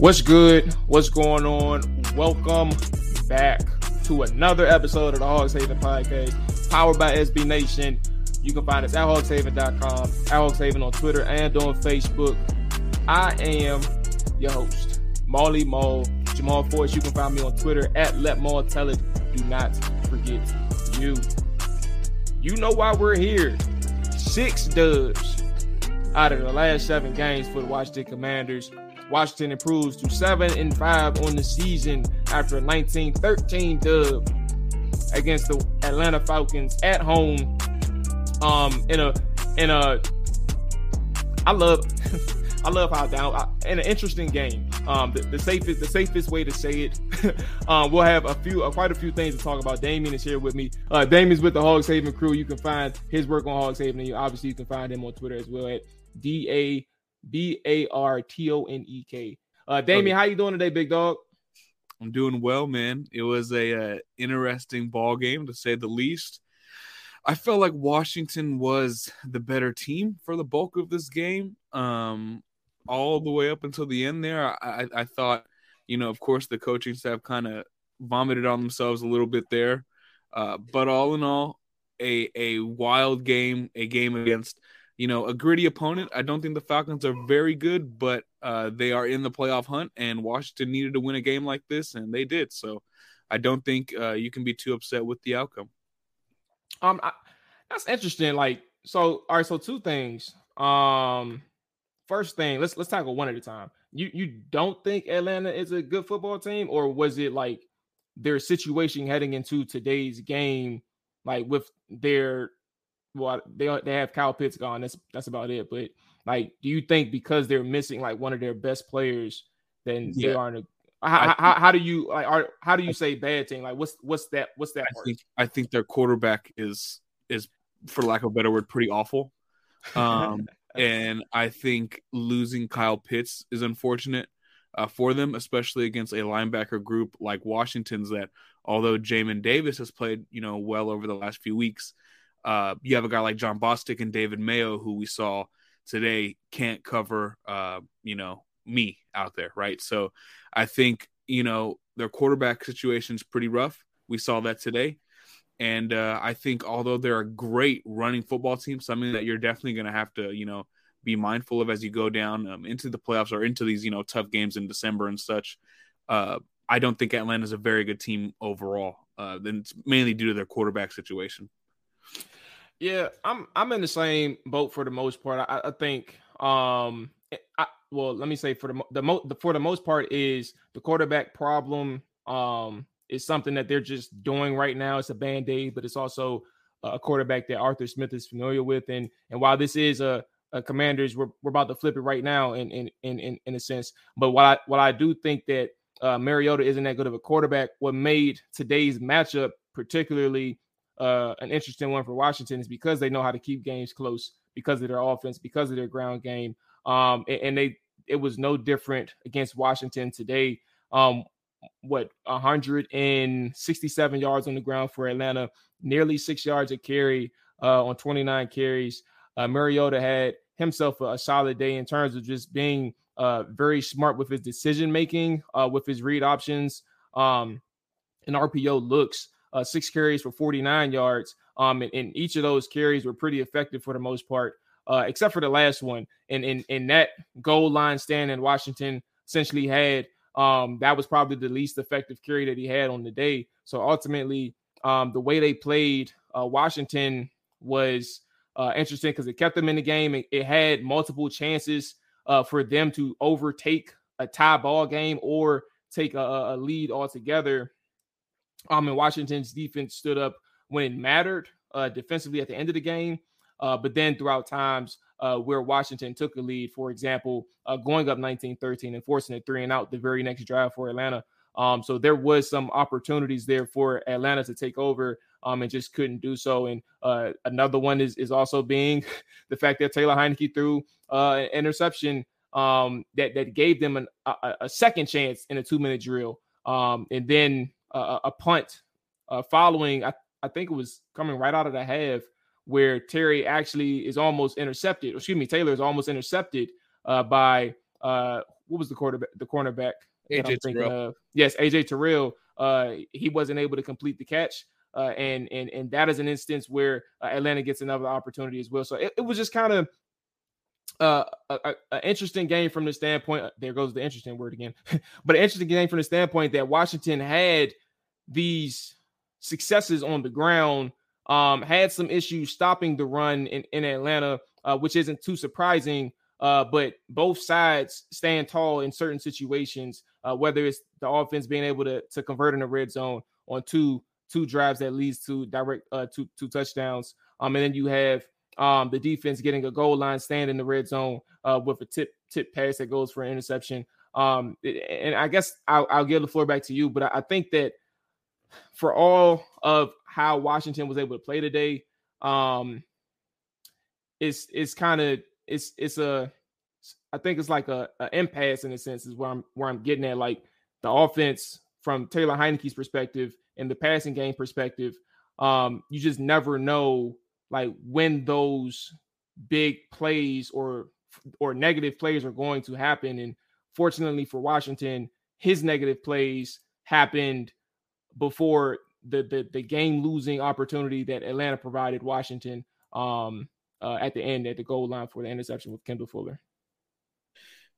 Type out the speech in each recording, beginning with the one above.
What's good? What's going on? Welcome back to another episode of the Hogs Haven Podcast, powered by SB Nation. You can find us at hogshaven.com, at hogshaven on Twitter and on Facebook. I am your host, Molly Mo, Jamual Forrest. You can find me on Twitter at Let Maul Tell It. Do not forget you. You know why we're here. Six dubs out of the last seven games for the Washington Commanders. Washington improves to seven and five on the season after a 19-13 dub against the Atlanta Falcons at home. Um, in a in a, I love, I love how down I, in an interesting game. Um, the, the safest the safest way to say it. um, we'll have a few uh, quite a few things to talk about. Damien is here with me. Uh, Damien's with the Hogs Haven crew. You can find his work on Hogs Haven, and you, obviously you can find him on Twitter as well at D A B A R T O N E K. Uh, Damien, how you doing today, big dog? I'm doing well, man. It was a uh, interesting ball game to say the least. I felt like Washington was the better team for the bulk of this game, um, all the way up until the end. There, I, I thought, you know, of course, the coaching staff kind of vomited on themselves a little bit there, uh, but all in all, a a wild game, a game against you know, a gritty opponent. I don't think the Falcons are very good, but uh, they are in the playoff hunt, and Washington needed to win a game like this, and they did. So I don't think uh, you can be too upset with the outcome. Um, I, that's interesting. Like, so all right, so two things. Um, first thing, let's let's tackle one at a time. You you don't think Atlanta is a good football team, or was it like their situation heading into today's game, like with their well, they they have Kyle Pitts gone. That's that's about it. But like, do you think because they're missing like one of their best players, then yeah. they aren't a how, how, how, do you like are how do you say bad team? Like what's what's that what's that? I think I think their quarterback is is for lack of a better word pretty awful. Um and I think losing Kyle Pitts is unfortunate uh, for them, especially against a linebacker group like Washington's that although Jamin Davis has played, you know, well over the last few weeks, uh, you have a guy like Jon Bostic and David Mayo, who we saw today can't cover, uh, you know, me out there, right? So I think, you know, their quarterback situation is pretty rough. We saw that today. And uh, I think although they're a great running football team, something that you're definitely going to have to, you know, be mindful of as you go down um, into the playoffs or into these, you know, tough games in December and such. Uh, I don't think Atlanta is a very good team overall. Uh, then it's mainly due to their quarterback situation. Yeah, I'm I'm in the same boat for the most part. I, I think um I, well, let me say for the the, mo- the for the most part is the quarterback problem um is something that they're just doing right now. It's a band-aid, but it's also a quarterback that Arthur Smith is familiar with and and while this is a uh, commanders we're, we're about to flip it right now in in in in a sense but what i what i do think that uh, mariota isn't that good of a quarterback what made today's matchup particularly uh, an interesting one for washington is because they know how to keep games close because of their offense because of their ground game um, and, and they it was no different against washington today um, what 167 yards on the ground for atlanta nearly six yards a carry uh, on 29 carries uh, Mariota had himself a, a, solid day in terms of just being uh, very smart with his decision making, uh, with his read options, um, and RPO looks. Uh, six carries for 49 yards. Um, and, and, each of those carries were pretty effective for the most part, uh, except for the last one. And in in that goal line stand in Washington essentially had um, that was probably the least effective carry that he had on the day. So ultimately, um, the way they played uh, Washington was uh, interesting because it kept them in the game. It, it had multiple chances uh, for them to overtake a tie ball game or take a, a lead altogether. Um, and Washington's defense stood up when it mattered uh, defensively at the end of the game. Uh, but then throughout times uh, where Washington took a lead, for example, uh, going up 19-13 and forcing a three and out the very next drive for Atlanta. Um, so there was some opportunities there for Atlanta to take over um, and just couldn't do so. And uh, another one is is also being the fact that Taylor Heinicke threw uh, an interception um, that that gave them an, a, a, second chance in a two minute drill, um, and then uh, a punt uh, following. I, I think it was coming right out of the half where Terry actually is almost intercepted. Excuse me, Taylor is almost intercepted uh, by uh, what was the quarterback? The cornerback. AJ Terrell. Yes, AJ Terrell. Uh, he wasn't able to complete the catch. Uh, and and and that is an instance where uh, Atlanta gets another opportunity as well. So it, it was just kind of uh, an interesting game from the standpoint. Uh, there goes the interesting word again, but an interesting game from the standpoint that Washington had these successes on the ground, um, had some issues stopping the run in, in Atlanta, uh, which isn't too surprising. Uh, but both sides stand tall in certain situations, uh, whether it's the offense being able to, to convert in the red zone on two two drives that leads to direct uh, two two touchdowns. Um, and then you have um, the defense getting a goal line stand in the red zone uh, with a tip tip pass that goes for an interception. Um, and I guess I'll, I'll give the floor back to you, but I, think that for all of how Washington was able to play today, um, it's it's kind of it's it's a I think it's like a, a impasse in a sense is where I'm where I'm getting at. Like the offense from Taylor Heinicke's perspective and the passing game perspective, um, you just never know like when those big plays or or negative plays are going to happen. And fortunately for Washington, his negative plays happened before the the, the game losing opportunity that Atlanta provided Washington um, uh, at the end at the goal line for the interception with Kendall Fuller.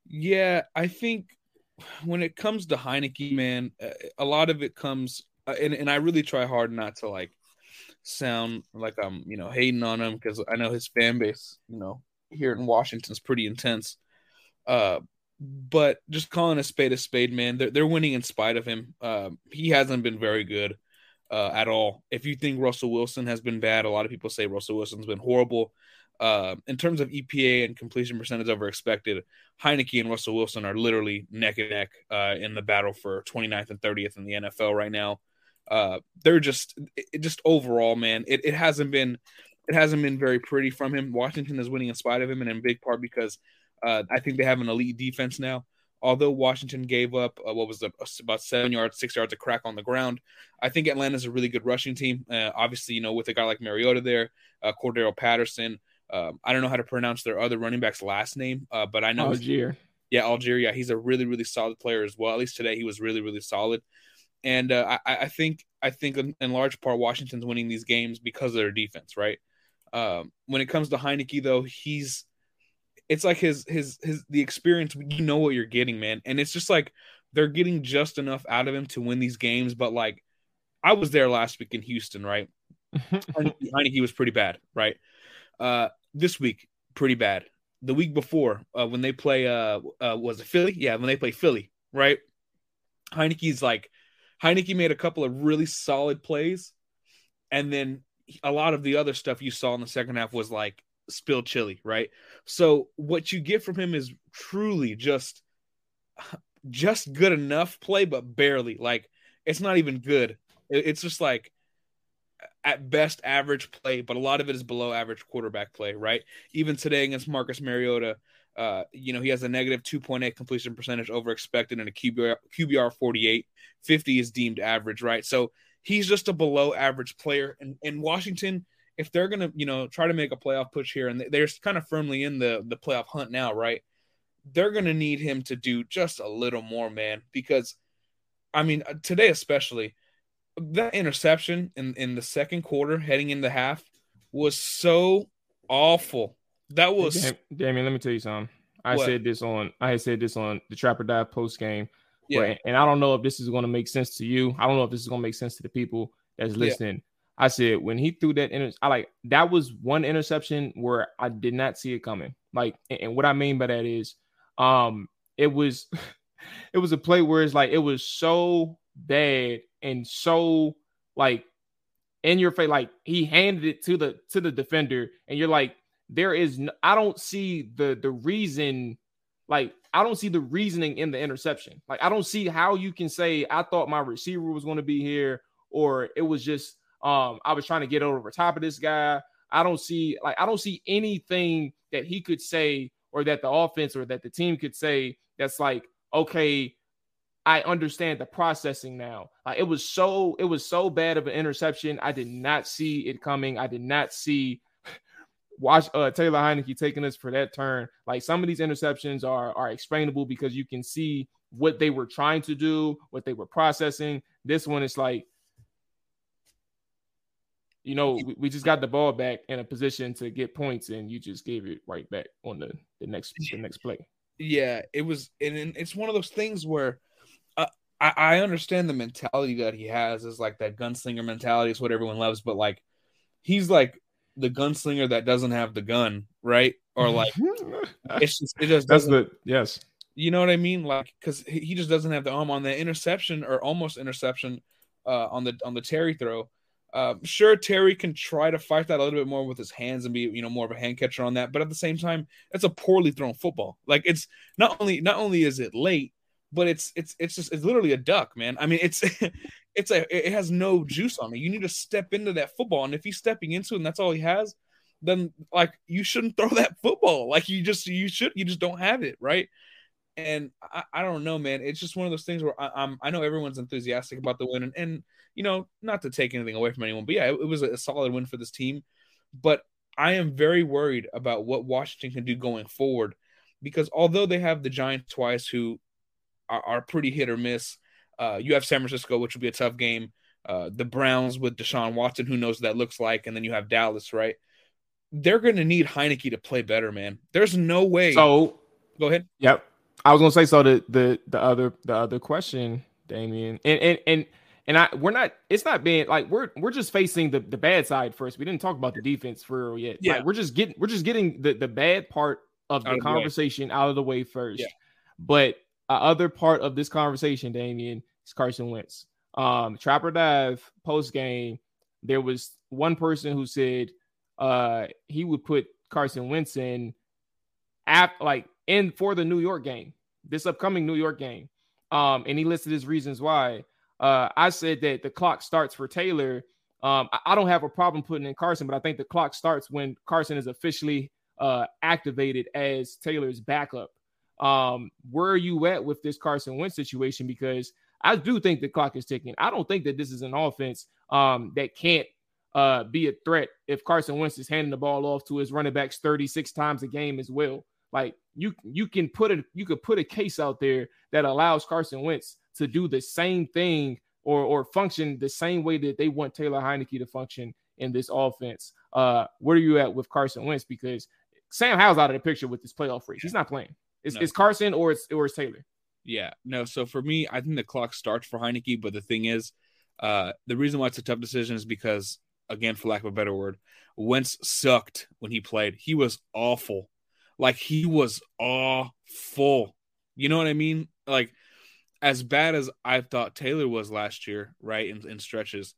Yeah, I think when it comes to Heinicke, man, a lot of it comes uh, and and I really try hard not to like sound like I'm you know hating on him because I know his fan base you know here in Washington is pretty intense. Uh, but just calling a spade a spade, man, they're they're winning in spite of him. Uh, he hasn't been very good uh, at all. If you think Russell Wilson has been bad, a lot of people say Russell Wilson's been horrible. Uh, in terms of EPA and completion percentage over expected, Heinicke and Russell Wilson are literally neck and neck uh, in the battle for 29th and 30th in the NFL right now uh, they're just it, just overall, man. It, it hasn't been it hasn't been very pretty from him. Washington is winning in spite of him, and in big part because uh, I think they have an elite defense now. Although Washington gave up uh, what was the, about seven yards, six yards of crack on the ground, I think Atlanta's a really good rushing team. Uh, obviously, you know with a guy like Mariota there, uh, Cordarrelle Patterson. Um, I don't know how to pronounce their other running back's last name, uh, but I know Allgeier. Yeah, Allgeier. He's a really, really solid player as well. At least today, he was really, really solid and uh, I, I, think I think in large part Washington's winning these games because of their defense, right? Um, when it comes to Heinicke, though, he's it's like his his his the experience. You know what you're getting, man, and it's just like they're getting just enough out of him to win these games. But like, I was there last week in Houston, right? Heinicke was pretty bad, right? Uh, this week, pretty bad. The week before, uh, when they play, uh, uh, was it Philly? Yeah, when they play Philly, right? Heinicke's like, Heinicke made a couple of really solid plays, and then a lot of the other stuff you saw in the second half was like spilled chili, right? So what you get from him is truly just just good enough play, but barely. Like it's not even good. It's just like at best average play, but a lot of it is below average quarterback play, right? Even today against Marcus Mariota, uh, you know, he has a negative 2.8 completion percentage over expected and a QBR, QBR 48. 50 is deemed average, right? So he's just a below average player. And, and Washington, if they're going to, you know, try to make a playoff push here, and they're kind of firmly in the, the playoff hunt now, right? They're going to need him to do just a little more, man, because I mean, uh, today especially, that interception in, in the second quarter heading into half was so awful. That was Dam- Damien. Let me tell you something. I what? said this on I had said this on the Trapper Dive post game. Yeah. and I don't know if this is going to make sense to you. I don't know if this is going to make sense to the people that's listening. Yeah. I said when he threw that inter- I like that was one interception where I did not see it coming. Like, and, and what I mean by that is, um, it was, it was a play where it's like it was so bad and so like in your face, like he handed it to the to the defender, and you're like, there is I don't see the the reason like I don't see the reasoning in the interception. Like I don't see how you can say I thought my receiver was going to be here or it was just um I was trying to get over top of this guy. I don't see like I don't see anything that he could say or that the offense or that the team could say that's like okay I understand the processing now. Like it was so it was so bad of an interception. I did not see it coming. I did not see watch uh, Taylor Heinicke taking us for that turn. Like some of these interceptions are are explainable because you can see what they were trying to do, what they were processing. This one is like, you know, we, we just got the ball back in a position to get points, and you just gave it right back on the the next the next play. Yeah, it was, and it's one of those things where. Uh, I, I understand the mentality that he has is like that gunslinger mentality is what everyone loves, but like he's like the gunslinger that doesn't have the gun, right? Or like it's just it just that's the yes. You know what I mean? Like because he just doesn't have the arm on the interception or almost interception uh, on the on the Terry throw. Uh, sure, Terry can try to fight that a little bit more with his hands and be you know more of a hand catcher on that, but at the same time, it's a poorly thrown football. Like it's not only not only is it late, but it's it's it's just it's literally a duck, man. I mean, it's it's a it has no juice on it. You need to step into that football, and if he's stepping into it and that's all he has, then like you shouldn't throw that football. Like you just you should you just don't have it, right? And I, I don't know, man. It's just one of those things where I, am I know everyone's enthusiastic about the win, and, and you know not to take anything away from anyone, but yeah, it, it was a solid win for this team. But I am very worried about what Washington can do going forward because although they have the Giants twice, who are, are pretty hit or miss uh, you have San Francisco, which will be a tough game. Uh, the Browns with Deshaun Watson, who knows what that looks like, and then you have Dallas, right? They're going to need Heinicke to play better, man. There's no way. So go ahead. Yep, I was going to say so. The the the other the other question, Damien, and and and and I we're not. It's not being like we're we're just facing the the bad side first. We didn't talk about the defense for real yet. Yeah, like, we're just getting we're just getting the the bad part of the conversation the out of the way first. Yeah. But other part of this conversation, Damien, is Carson Wentz. Um, Trapper Dive post game, there was one person who said uh, he would put Carson Wentz in at like in for the New York game, this upcoming New York game. Um, and he listed his reasons why. Uh, I said that the clock starts for Taylor. Um, I, I, don't have a problem putting in Carson, but I think the clock starts when Carson is officially uh, activated as Taylor's backup. Um, where are you at with this Carson Wentz situation? Because I do think the clock is ticking. I don't think that this is an offense um, that can't uh, be a threat if Carson Wentz is handing the ball off to his running backs 36 times a game as well. Like you, you can put a you could put a case out there that allows Carson Wentz to do the same thing or or function the same way that they want Taylor Heinicke to function in this offense. Uh, where are you at with Carson Wentz? Because Sam Howell's out of the picture with this playoff race. He's not playing. It's, no. it's Carson or it's or it's Taylor. Yeah, no. So for me, I think the clock starts for Heinicke, but the thing is, uh, the reason why it's a tough decision is because again, for lack of a better word, Wentz sucked when he played. He was awful. Like he was awful. You know what I mean? Like as bad as I thought Taylor was last year, right? In, in stretches,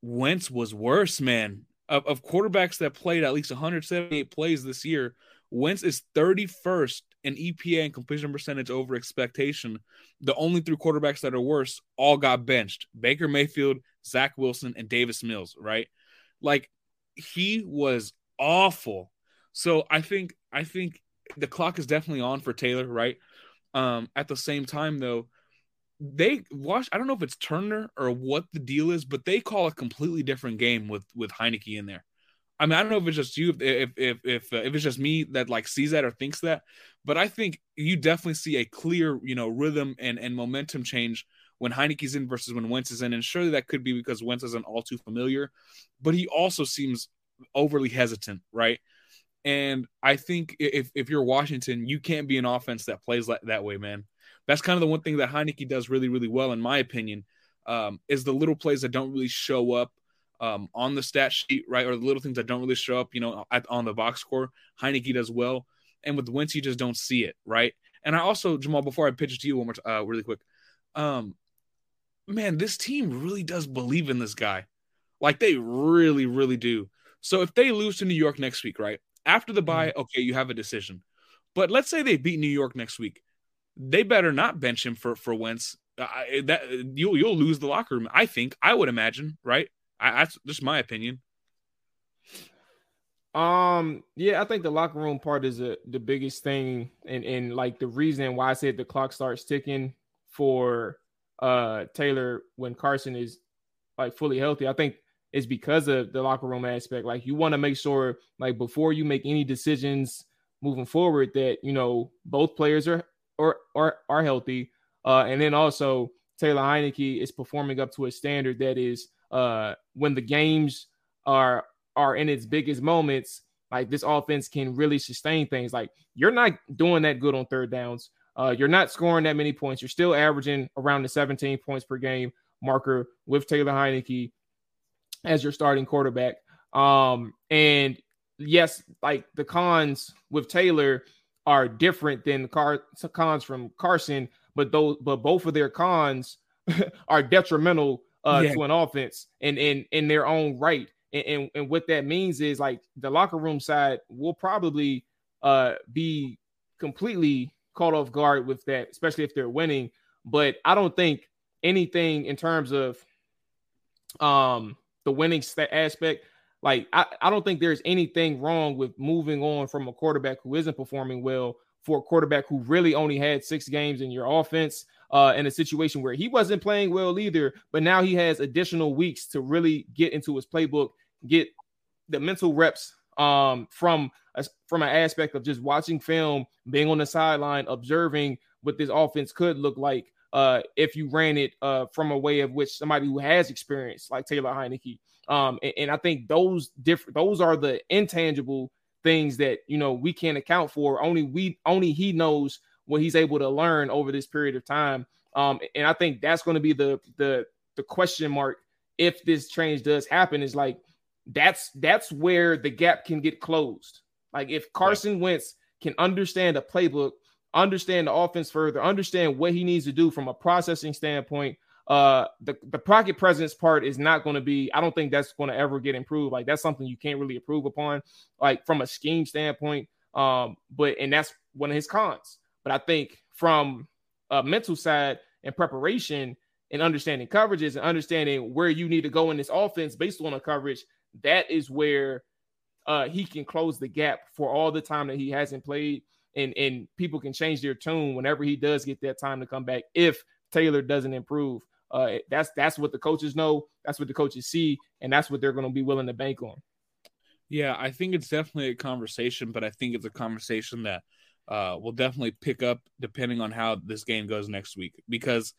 Wentz was worse, man. Of, of quarterbacks that played at least 178 plays this year, Wentz is 31st in EPA and completion percentage over expectation. The only three quarterbacks that are worse all got benched Baker Mayfield, Zach Wilson, and Davis Mills, right? Like he was awful. So I think I think the clock is definitely on for Taylor, right? Um, at the same time, though, they watch. I don't know if it's Turner or what the deal is, but they call a completely different game with with Heinicke in there. I mean, I don't know if it's just you, if if if uh, if it's just me that like sees that or thinks that, but I think you definitely see a clear, you know, rhythm and and momentum change when Heinicke's in versus when Wentz is in, and surely that could be because Wentz isn't all too familiar, but he also seems overly hesitant, right? And I think if if you're Washington, you can't be an offense that plays like that way, man. That's kind of the one thing that Heinicke does really, really well, in my opinion, um, is the little plays that don't really show up um, on the stat sheet, right? Or the little things that don't really show up, you know, at, on the box score. Heinicke does well, and with Wentz, you just don't see it, right? And I also, Jamual, before I pitch it to you one more, uh, really quick, um, man, this team really does believe in this guy, like they really, really do. So if they lose to New York next week, right after the bye, mm-hmm. okay, you have a decision. But let's say they beat New York next week they better not bench him for for Wentz. Uh, that you'll you'll lose the locker room. I think I would imagine, right? I, that's my opinion. Um, yeah, I think the locker room part is a, the biggest thing, and and like the reason why I said the clock starts ticking for uh Taylor when Carson is like fully healthy. I think is because of the locker room aspect. Like you want to make sure, like before you make any decisions moving forward, that you know both players are or are are healthy. Uh, and then also Taylor Heinicke is performing up to a standard that is uh, when the games are are in its biggest moments, like this offense can really sustain things. Like you're not doing that good on third downs. Uh, you're not scoring that many points. You're still averaging around the 17 points per game marker with Taylor Heinicke as your starting quarterback. Um, and yes, like the cons with Taylor are different than car cons from Carson, but those but both of their cons are detrimental uh, yeah. to an offense and in in their own right. And, and, and what that means is like the locker room side will probably uh be completely caught off guard with that, especially if they're winning. But I don't think anything in terms of um the winning aspect like I, I don't think there's anything wrong with moving on from a quarterback who isn't performing well for a quarterback who really only had six games in your offense uh, in a situation where he wasn't playing well either, but now he has additional weeks to really get into his playbook, get the mental reps um, from a, from an aspect of just watching film, being on the sideline, observing what this offense could look like uh, if you ran it uh, from a way of which somebody who has experience, like Taylor Heinicke, um, and, and I think those different those are the intangible things that you know we can't account for. Only we only he knows what he's able to learn over this period of time. Um, and I think that's going to be the the the question mark if this change does happen is like that's that's where the gap can get closed. Like if Carson Wentz can understand a playbook, understand the offense further, understand what he needs to do from a processing standpoint, uh the the pocket presence part is not going to be i don't think that's going to ever get improved like that's something you can't really improve upon like from a scheme standpoint um but and that's one of his cons but i think from a mental side and preparation and understanding coverages and understanding where you need to go in this offense based on a coverage that is where uh he can close the gap for all the time that he hasn't played and and people can change their tune whenever he does get that time to come back if Taylor doesn't improve uh, that's that's what the coaches know. That's what the coaches see, and that's what they're going to be willing to bank on. Yeah, I think it's definitely a conversation, but I think it's a conversation that uh, will definitely pick up depending on how this game goes next week. Because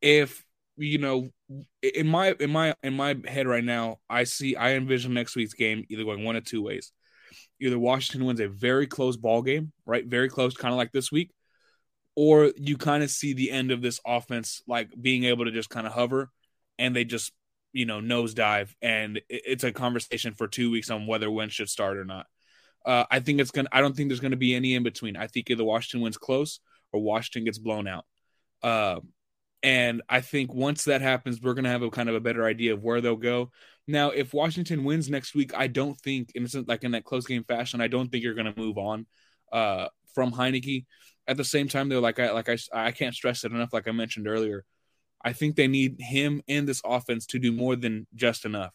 if you know, in my in my in my head right now, I see I envision next week's game either going one of two ways. Either Washington wins a very close ball game, right? Very close, kind of like this week, or you kind of see the end of this offense like being able to just kind of hover and they just you know, nosedive, and it's a conversation for two weeks on whether Wentz should start or not. Uh, I think it's gonna. I don't think there's gonna be any in between. I think either Washington wins close or Washington gets blown out. Uh, and I think once that happens, we're gonna have a kind of a better idea of where they'll go. Now, if Washington wins next week, I don't think, it's like in that close game fashion, I don't think you're gonna move on uh, from Heinicke. At the same time, though, like I like I I can't stress it enough. Like I mentioned earlier, I think they need him and this offense to do more than just enough.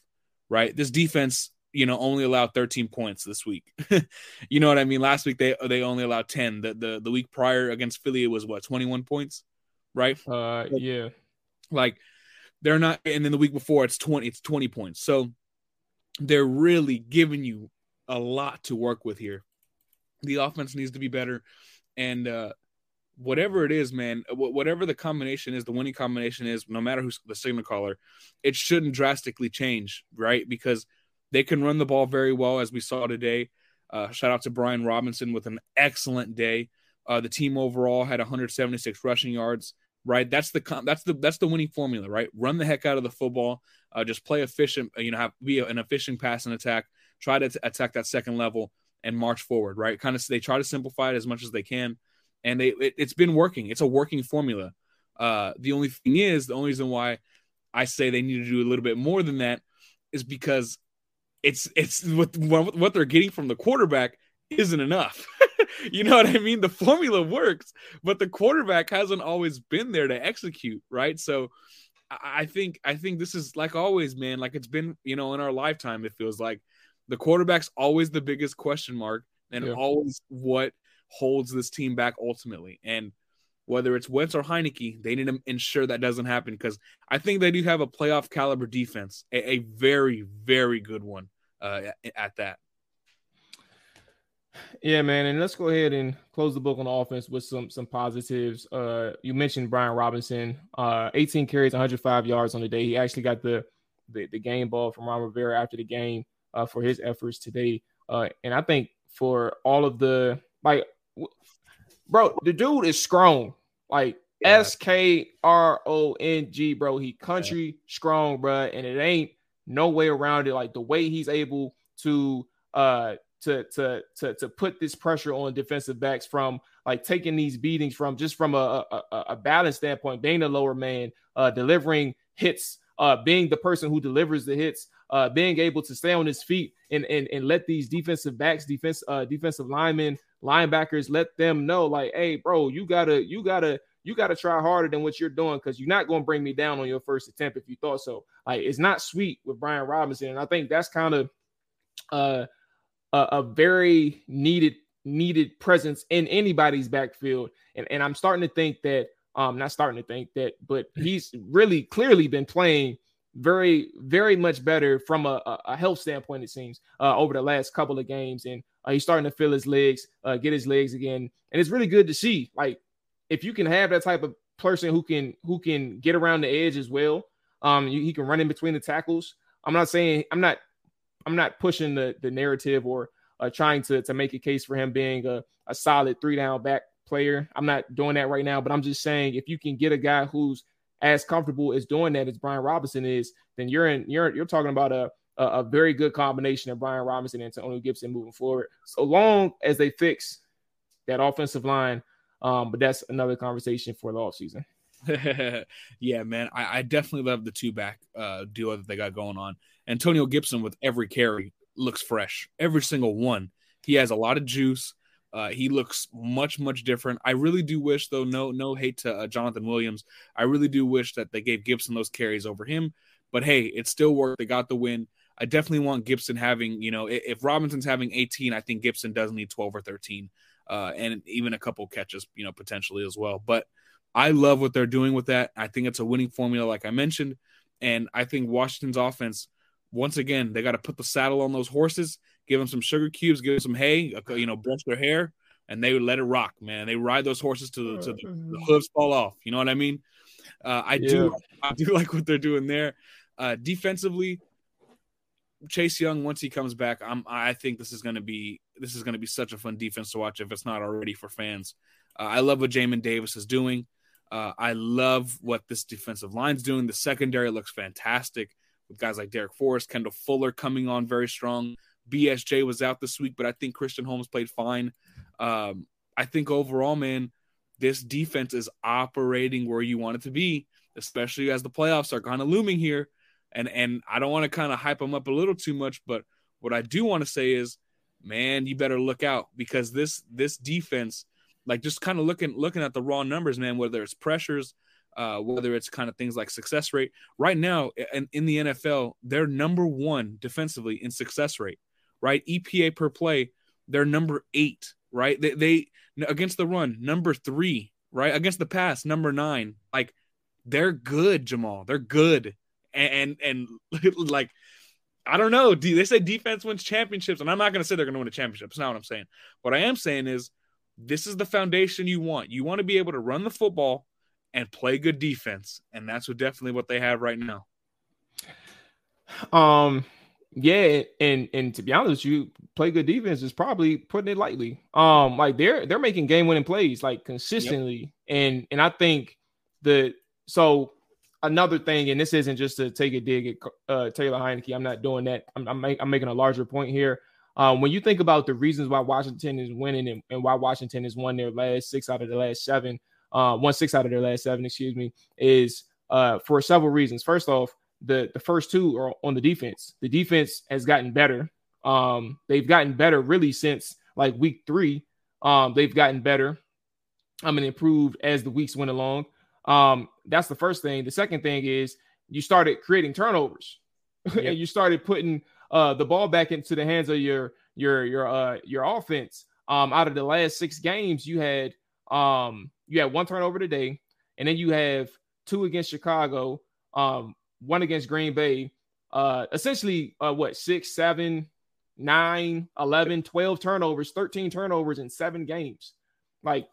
Right? This defense you know only allowed 13 points this week. you know what I mean? Last week they they only allowed 10. The the the week prior against Philly it was what 21 points, right? Uh yeah. Like they're not and then the week before it's 20 it's 20 points. So they're really giving you a lot to work with here. The offense needs to be better and uh whatever it is, man, whatever the combination is, the winning combination is, no matter who's the signal caller, it shouldn't drastically change, right? Because they can run the ball very well, as we saw today. Uh, shout out to Brian Robinson with an excellent day. Uh, the team overall had 176 rushing yards. Right, that's the that's the that's the winning formula. Right, run the heck out of the football. Uh, just play efficient. You know, have be an efficient passing attack. Try to t- attack that second level and march forward. Right, kind of they try to simplify it as much as they can, and they it, has been working. It's a working formula. Uh, the only thing is, the only reason why I say they need to do a little bit more than that is because it's it's what what they're getting from the quarterback isn't enough. you know what I mean? The formula works, but the quarterback hasn't always been there to execute, right? So I think I think this is like always, man. Like it's been, you know, in our lifetime, it feels like the quarterback's always the biggest question mark and yeah. always what holds this team back ultimately. And whether it's Wentz or Heinicke, they need to ensure that doesn't happen because I think they do have a playoff caliber defense, a, a very, very good one uh, at that. Yeah, man, and let's go ahead and close the book on the offense with some some positives. Uh, you mentioned Brian Robinson, uh, 18 carries, 105 yards on the day. He actually got the the, the game ball from Ron Rivera after the game uh, for his efforts today. Uh, and I think for all of the like, bro, the dude is strong. Like S K R O N G, bro. He country yeah. strong, bro, and it ain't no way around it. Like the way he's able to uh to to to to put this pressure on defensive backs from like taking these beatings from just from a a, a balance standpoint, being a lower man, uh delivering hits, uh being the person who delivers the hits, uh being able to stay on his feet and and, and let these defensive backs, defense uh defensive linemen, linebackers let them know like, hey, bro, you gotta you gotta you got to try harder than what you're doing because you're not going to bring me down on your first attempt if you thought so. Like it's not sweet with Brian Robinson, and I think that's kind of uh, a, a very needed needed presence in anybody's backfield. And and I'm starting to think that um not starting to think that, but he's really clearly been playing very very much better from a, a health standpoint. It seems uh, over the last couple of games, and uh, he's starting to feel his legs, uh, get his legs again, and it's really good to see. Like if you can have that type of person who can who can get around the edge as well, um, you, he can run in between the tackles. I'm not saying I'm not I'm not pushing the the narrative or uh, trying to to make a case for him being a, a solid three down back player. I'm not doing that right now, but I'm just saying if you can get a guy who's as comfortable as doing that as Brian Robinson is, then you're in you're you're talking about a a, a very good combination of Brian Robinson and Antonio Gibson moving forward. So long as they fix that offensive line, um, but that's another conversation for the offseason. yeah, man. I, I, definitely love the two back uh, duo that they got going on. Antonio Gibson with every carry looks fresh. Every single one. He has a lot of juice. Uh, he looks much, much different. I really do wish, though, no, no hate to uh, Jonathan Williams. I really do wish that they gave Gibson those carries over him. But hey, it still worked. They got the win. I definitely want Gibson having, you know, if Robinson's having 18, I think Gibson does need 12 or 13 uh, and even a couple catches, you know, potentially as well. But I love what they're doing with that. I think it's a winning formula, like I mentioned, and I think Washington's offense, once again, they got to put the saddle on those horses, give them some sugar cubes, give them some hay, you know, brush their hair, and they let it rock, man. They ride those horses to the, to the, the mm-hmm. hooves fall off. You know what I mean? Uh, I yeah. do, I do like what they're doing there. Uh, defensively, Chase Young, once he comes back, I'm I think this is going to be this is going to be such a fun defense to watch if it's not already for fans. Uh, I love what Jamin Davis is doing. Uh, I love what this defensive line's doing. The secondary looks fantastic. with guys like Darrick Forrest, Kendall Fuller coming on very strong. BSJ was out this week, but I think Christian Holmes played fine. Um, I think overall, man, this defense is operating where you want it to be, especially as the playoffs are kind of looming here. And and I don't want to kind of hype them up a little too much, but what I do want to say is, man, you better look out because this this defense, like just kind of looking looking at the raw numbers, man, whether it's pressures, uh, whether it's kind of things like success rate. Right now, in, in the NFL, they're number one defensively in success rate, right? EPA per play, they're number eight, right? They, they against the run, number three, right? Against the pass, number nine. Like they're good, Jamual. They're good, and and, and like I don't know. They say defense wins championships, and I'm not going to say they're going to win a championship. That's not what I'm saying. What I am saying is this is the foundation you want. You want to be able to run the football and play good defense, and that's what definitely what they have right now. Um, yeah, and and to be honest, you play good defense is probably putting it lightly. Um, like they're they're making game winning plays like consistently, yep. and and I think the so another thing, and this isn't just to take a dig at uh, Taylor Heinicke. I'm not doing that. I'm I'm, make, I'm making a larger point here. Um, when you think about the reasons why Washington is winning and, and, why Washington has won their last six out of the last seven, uh, six out of their last seven, excuse me, is uh, for several reasons. First off, the the first two are on the defense. The defense has gotten better. Um, they've gotten better really since like week three. Um, they've gotten better. I'm mean, improved as the weeks went along. Um, that's the first thing. The second thing is you started creating turnovers, yep. and you started putting uh, the ball back into the hands of your your your uh, your offense. Um, out of the last six games, you had um, you had one turnover today, and then you have two against Chicago, um, one against Green Bay. Uh, essentially, uh, what six, seven, nine, 11, 12 turnovers, 13 turnovers in seven games. Like,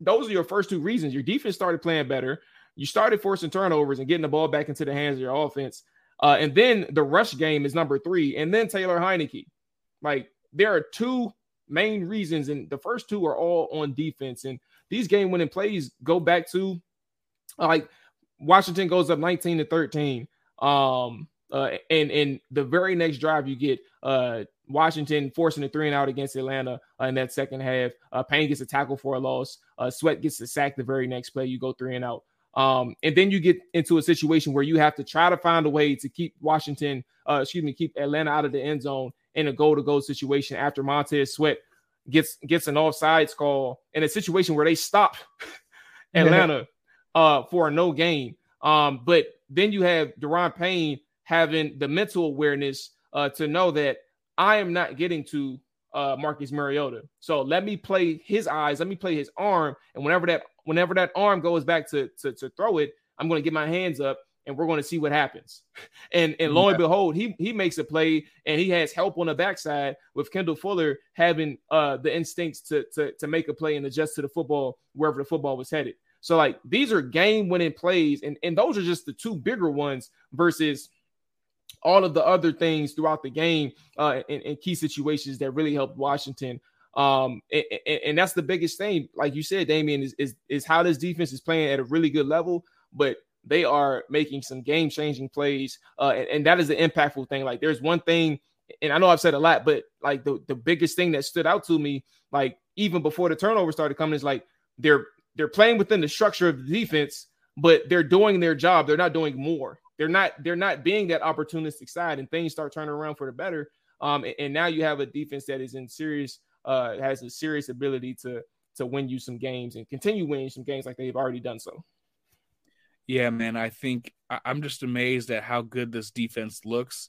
those are your first two reasons. Your defense started playing better. You started forcing turnovers and getting the ball back into the hands of your offense. Uh, and then the rush game is number three. And then Taylor Heinicke. Like, there are two main reasons, and the first two are all on defense. And these game winning plays go back to like Washington goes up 19 to 13. Um, uh, and and the very next drive you get uh Washington forcing a three and out against Atlanta uh, in that second half. Uh, Payne gets a tackle for a loss. Uh, Sweat gets a sack the very next play. You go three and out. Um, and then you get into a situation where you have to try to find a way to keep Washington, uh, excuse me, keep Atlanta out of the end zone in a goal to go situation after Montez Sweat gets gets an offsides call in a situation where they stop Atlanta uh, for a no game. Um, but then you have Daron Payne having the mental awareness uh, to know that I am not getting to uh, Marcus Mariota. So let me play his eyes, let me play his arm, and whenever that whenever that arm goes back to to, to throw it, I'm going to get my hands up and we're going to see what happens. And and lo and behold, he he makes a play and he has help on the backside with Kendall Fuller having uh the instincts to to to make a play and adjust to the football wherever the football was headed. So like these are game winning plays, and and those are just the two bigger ones versus all of the other things throughout the game uh, in, in key situations that really helped Washington. Um, and, and, that's the biggest thing, like you said, Damien, is, is is how this defense is playing at a really good level, but they are making some game changing plays, uh, and, and that is the impactful thing. Like, there's one thing, and I know I've said a lot, but like the the biggest thing that stood out to me, like even before the turnover started coming, is like they're they're playing within the structure of the defense, but they're doing their job. They're not doing more. They're not they're not being that opportunistic side, and things start turning around for the better. Um, and, and now you have a defense that is in serious uh has a serious ability to to win you some games and continue winning some games like they've already done so. Yeah, man. I think I'm just amazed at how good this defense looks.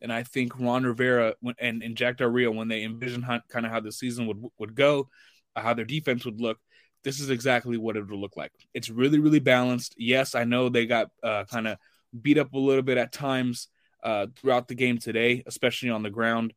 And I think Ron Rivera and, and Jack Del Rio, when they envision how, kind of how the season would would go, uh, how their defense would look, this is exactly what it will look like. It's really, really balanced. Yes, I know they got uh, kind of beat up a little bit at times uh, throughout the game today, especially on the ground.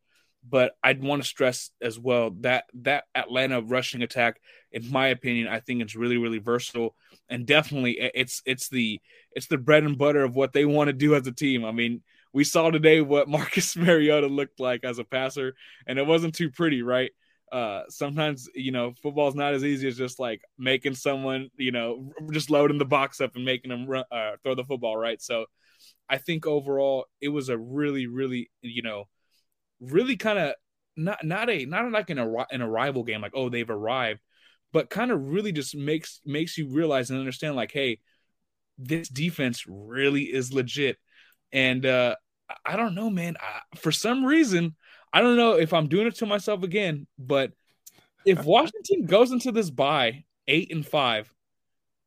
But I'd want to stress as well that that Atlanta rushing attack, in my opinion, I think it's really, really versatile and definitely it's it's the it's the bread and butter of what they want to do as a team. I mean, we saw today what Marcus Mariota looked like as a passer, and it wasn't too pretty, right? uh, sometimes you know football's not as easy as just like making someone you know just loading the box up and making them run, uh, throw the football right. So I think overall it was a really, really, you know, really kind of not not a not like an an arrival game, like oh they've arrived, but kind of really just makes makes you realize and understand like hey, this defense really is legit, and uh I don't know, man. I, for some reason, I don't know if I'm doing it to myself again, but if Washington goes into this bye eight and five,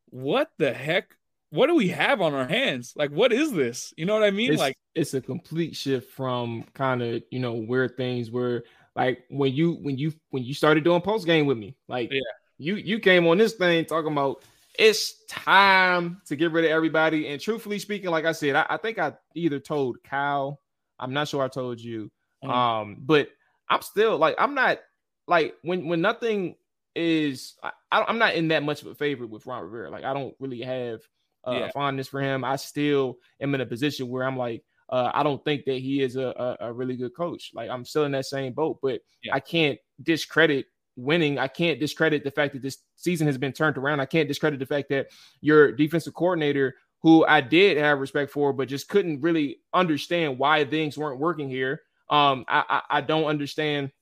what the heck what do we have on our hands? Like, what is this? You know what I mean? It's, like, it's a complete shift from kind of you know where things were. Like when you when you when you started doing post game with me, like yeah. you you came on this thing talking about it's time to get rid of everybody. And truthfully speaking, like I said, I, I think I either told Kyle, I'm not sure I told you, mm. um, but I'm still like I'm not like when when nothing is I, am not in that much of a favorite with Ron Rivera. Like I don't really have uh, yeah. fondness for him. I still am in a position where I'm like, uh, I don't think that he is a, a, a, really good coach. Like I'm still in that same boat, but yeah. I can't discredit winning. I can't discredit the fact that this season has been turned around. I can't discredit the fact that your defensive coordinator, who I did have respect for, but just couldn't really understand why things weren't working here. Um, I, I, I don't understand,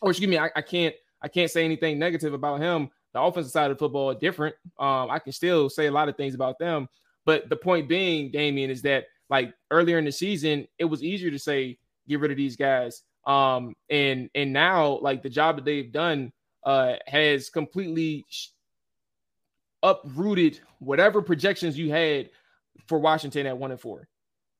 or excuse me, I, I can't I can't say anything negative about him the offensive side of football are different. Um, I can still say a lot of things about them, but the point being, Damien, is that like earlier in the season, it was easier to say get rid of these guys. Um, and and now like the job that they've done uh has completely sh- uprooted whatever projections you had for Washington at one and four.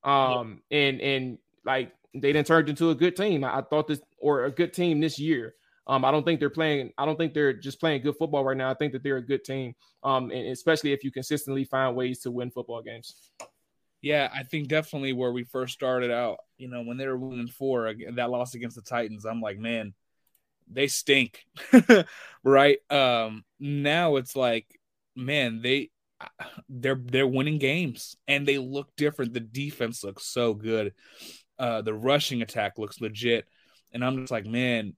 Um, yeah. and and like they didn't turn into a good team. I, I thought this or a good team this year. Um, I don't think they're playing. I don't think they're just playing good football right now. I think that they're a good team, um, and especially if you consistently find ways to win football games. Yeah, I think definitely where we first started out, you know, when they were winning four, that loss against the Titans, I'm like, man, they stink, right? Um, now it's like, man, they they're they're winning games and they look different. The defense looks so good. Uh, the rushing attack looks legit, and I'm just like, man,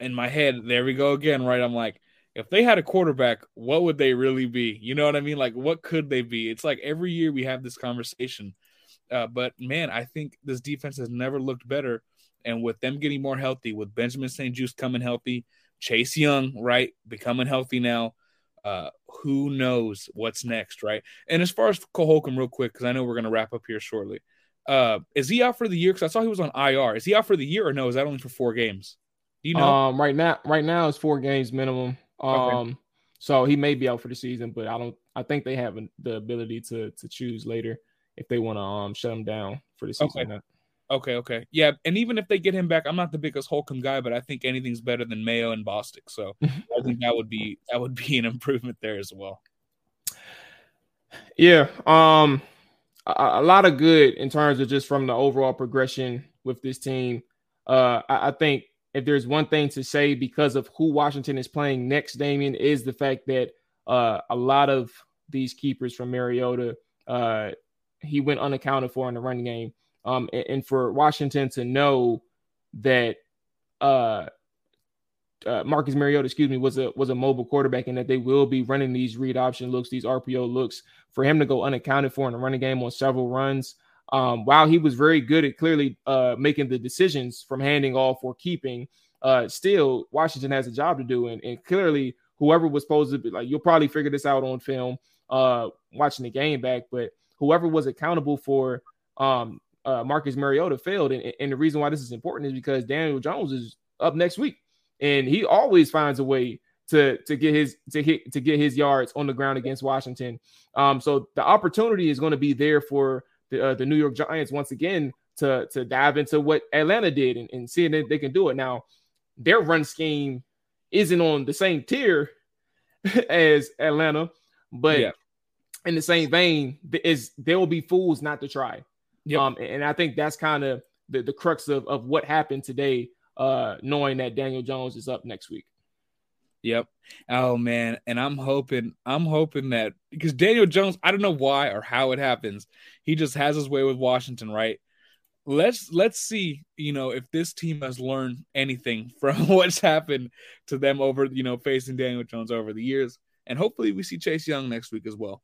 in my head, there we go again, right? I'm like, if they had a quarterback, what would they really be? You know what I mean? Like, what could they be? It's like every year we have this conversation. Uh, but man, I think this defense has never looked better. And with them getting more healthy, with Benjamin St-Juste coming healthy, Chase Young, right, becoming healthy now, uh, who knows what's next, right? And as far as Cole Holcomb, real quick, because I know we're going to wrap up here shortly. Uh, is he out for the year? Because I saw he was on IR. Is he out for the year or no? Is that only for four games? You know? Um, right now, right now it's four games minimum. Um, okay. so he may be out for the season, but I don't. I think they have the ability to to choose later if they want to um shut him down for the season. Okay. Okay, okay. Yeah, and even if they get him back, I'm not the biggest Holcomb guy, but I think anything's better than Mayo and Bostic. So I think that would be that would be an improvement there as well. Yeah. Um a, a lot of good in terms of just from the overall progression with this team. Uh I, I think if there's one thing to say because of who Washington is playing next, Damien, is the fact that uh, a lot of these keepers from Mariota, uh, he went unaccounted for in the running game. Um, and, and, for Washington to know that uh, uh, Marcus Mariota, excuse me, was a was a mobile quarterback, and that they will be running these read option looks, these RPO looks, for him to go unaccounted for in the running game on several runs um, while he was very good at clearly uh, making the decisions from handing off or keeping, uh, still Washington has a job to do, and, and clearly whoever was supposed to be like, you'll probably figure this out on film, uh, watching the game back, but whoever was accountable for um, uh, Marcus Mariota failed, and, and the reason why this is important is because Daniel Jones is up next week, and he always finds a way to to get his to hit to get his yards on the ground against Washington. Um, so the opportunity is going to be there for the, uh, the New York Giants once again to to dive into what Atlanta did and, and seeing that they can do it. Now, their run scheme isn't on the same tier as Atlanta, but yeah. in the same vein, is there will be fools not to try. Yep. Um, and I think that's kind of the, the crux of, of what happened today, uh, knowing that Daniel Jones is up next week. Yep. Oh man, and I'm hoping I'm hoping that because Daniel Jones, I don't know why or how it happens. He just has his way with Washington, right? Let's let's see, you know, if this team has learned anything from what's happened to them over, you know, facing Daniel Jones over the years. And hopefully we see Chase Young next week as well.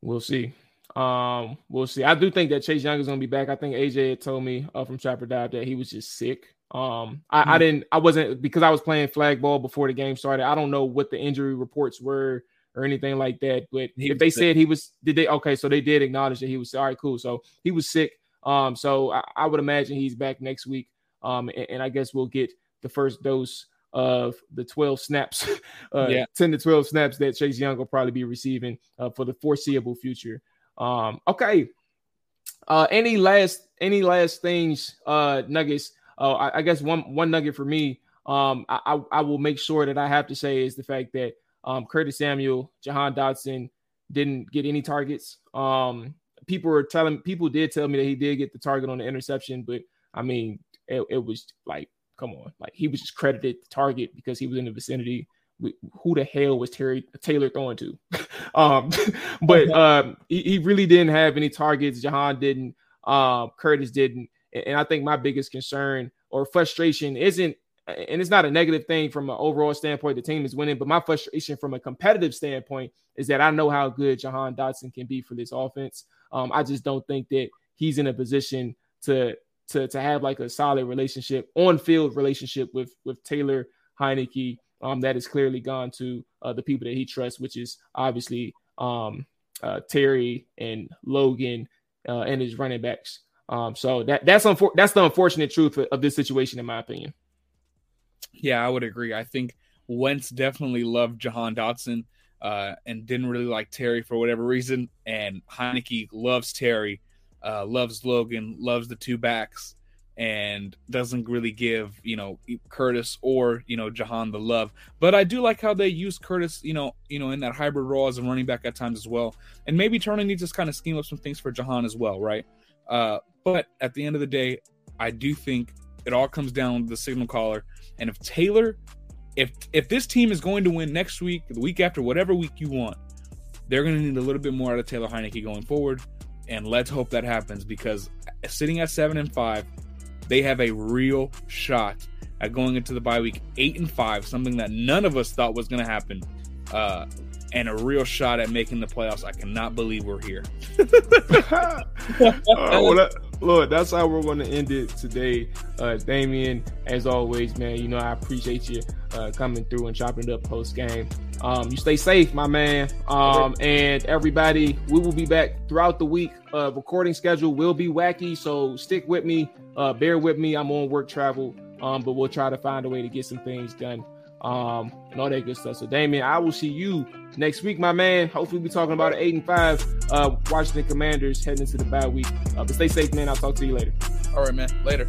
We'll see. Um, we'll see. I do think that Chase Young is going to be back. I think AJ had told me uh, from Trapper Dive that he was just sick. Um, I, mm-hmm. I didn't, I wasn't because I was playing flag ball before the game started. I don't know what the injury reports were or anything like that. But he if they sick. said he was, did they? Okay, so they did acknowledge that he was. All right, cool. So he was sick. Um, so I, I would imagine he's back next week. Um, and, and, I guess we'll get the first dose of the 12 snaps, uh, yeah. 10 to 12 snaps that Chase Young will probably be receiving uh, for the foreseeable future. Um, okay. Uh, any last any last things, uh, nuggets? Uh, I, I guess one one nugget for me. Um, I, I, will make sure that I have to say is the fact that um, Curtis Samuel, Jahan Dotson didn't get any targets. Um, people were telling people did tell me that he did get the target on the interception, but I mean, it, it was like, come on, like he was just credited the target because he was in the vicinity. Who the hell was Terry Taylor throwing to? um, but um, he, he, really didn't have any targets. Jahan didn't. Um, Curtis didn't. And I think my biggest concern or frustration isn't and it's not a negative thing from an overall standpoint. The team is winning, but my frustration from a competitive standpoint is that I know how good Jahan Dotson can be for this offense. Um, I just don't think that he's in a position to to to have like a solid relationship on field relationship with with Taylor Heinicke. Um, that is clearly gone to uh, the people that he trusts, which is obviously um, uh, Terry and Logan uh, and his running backs. Um, so that that's unfor- that's the unfortunate truth of this situation, in my opinion. Yeah, I would agree. I think Wentz definitely loved Jahan Dotson uh, and didn't really like Terry for whatever reason. And Heinicke loves Terry, uh, loves Logan, loves the two backs, and doesn't really give you know Curtis or you know Jahan the love. But I do like how they use Curtis, you know, you know, in that hybrid role as a running back at times as well. And maybe Turner needs to kind of scheme up some things for Jahan as well, right? Uh, but at the end of the day, I do think it all comes down to the signal caller and if Taylor, if if this team is going to win next week, the week after, whatever week you want, they're going to need a little bit more out of Taylor Heinicke going forward. And let's hope that happens because sitting at seven and five, they have a real shot at going into the bye week eight and five, something that none of us thought was going to happen. Uh, and a real shot at making the playoffs. I cannot believe we're here. uh, well, that, Lord, that's how we're going to end it today. Uh, Damien, as always, man, you know, I appreciate you uh, coming through and chopping it up post game. Um, you stay safe, my man. Um, and everybody, we will be back throughout the week. Uh, recording schedule will be wacky, so stick with me. Uh, bear with me. I'm on work travel, um, but we'll try to find a way to get some things done um, and all that good stuff. So, Damien, I will see you next week, my man. Hopefully, we'll be talking about an eight and five uh, Washington Commanders heading into the bye week. Uh, but stay safe, man. I'll talk to you later. All right, man. Later.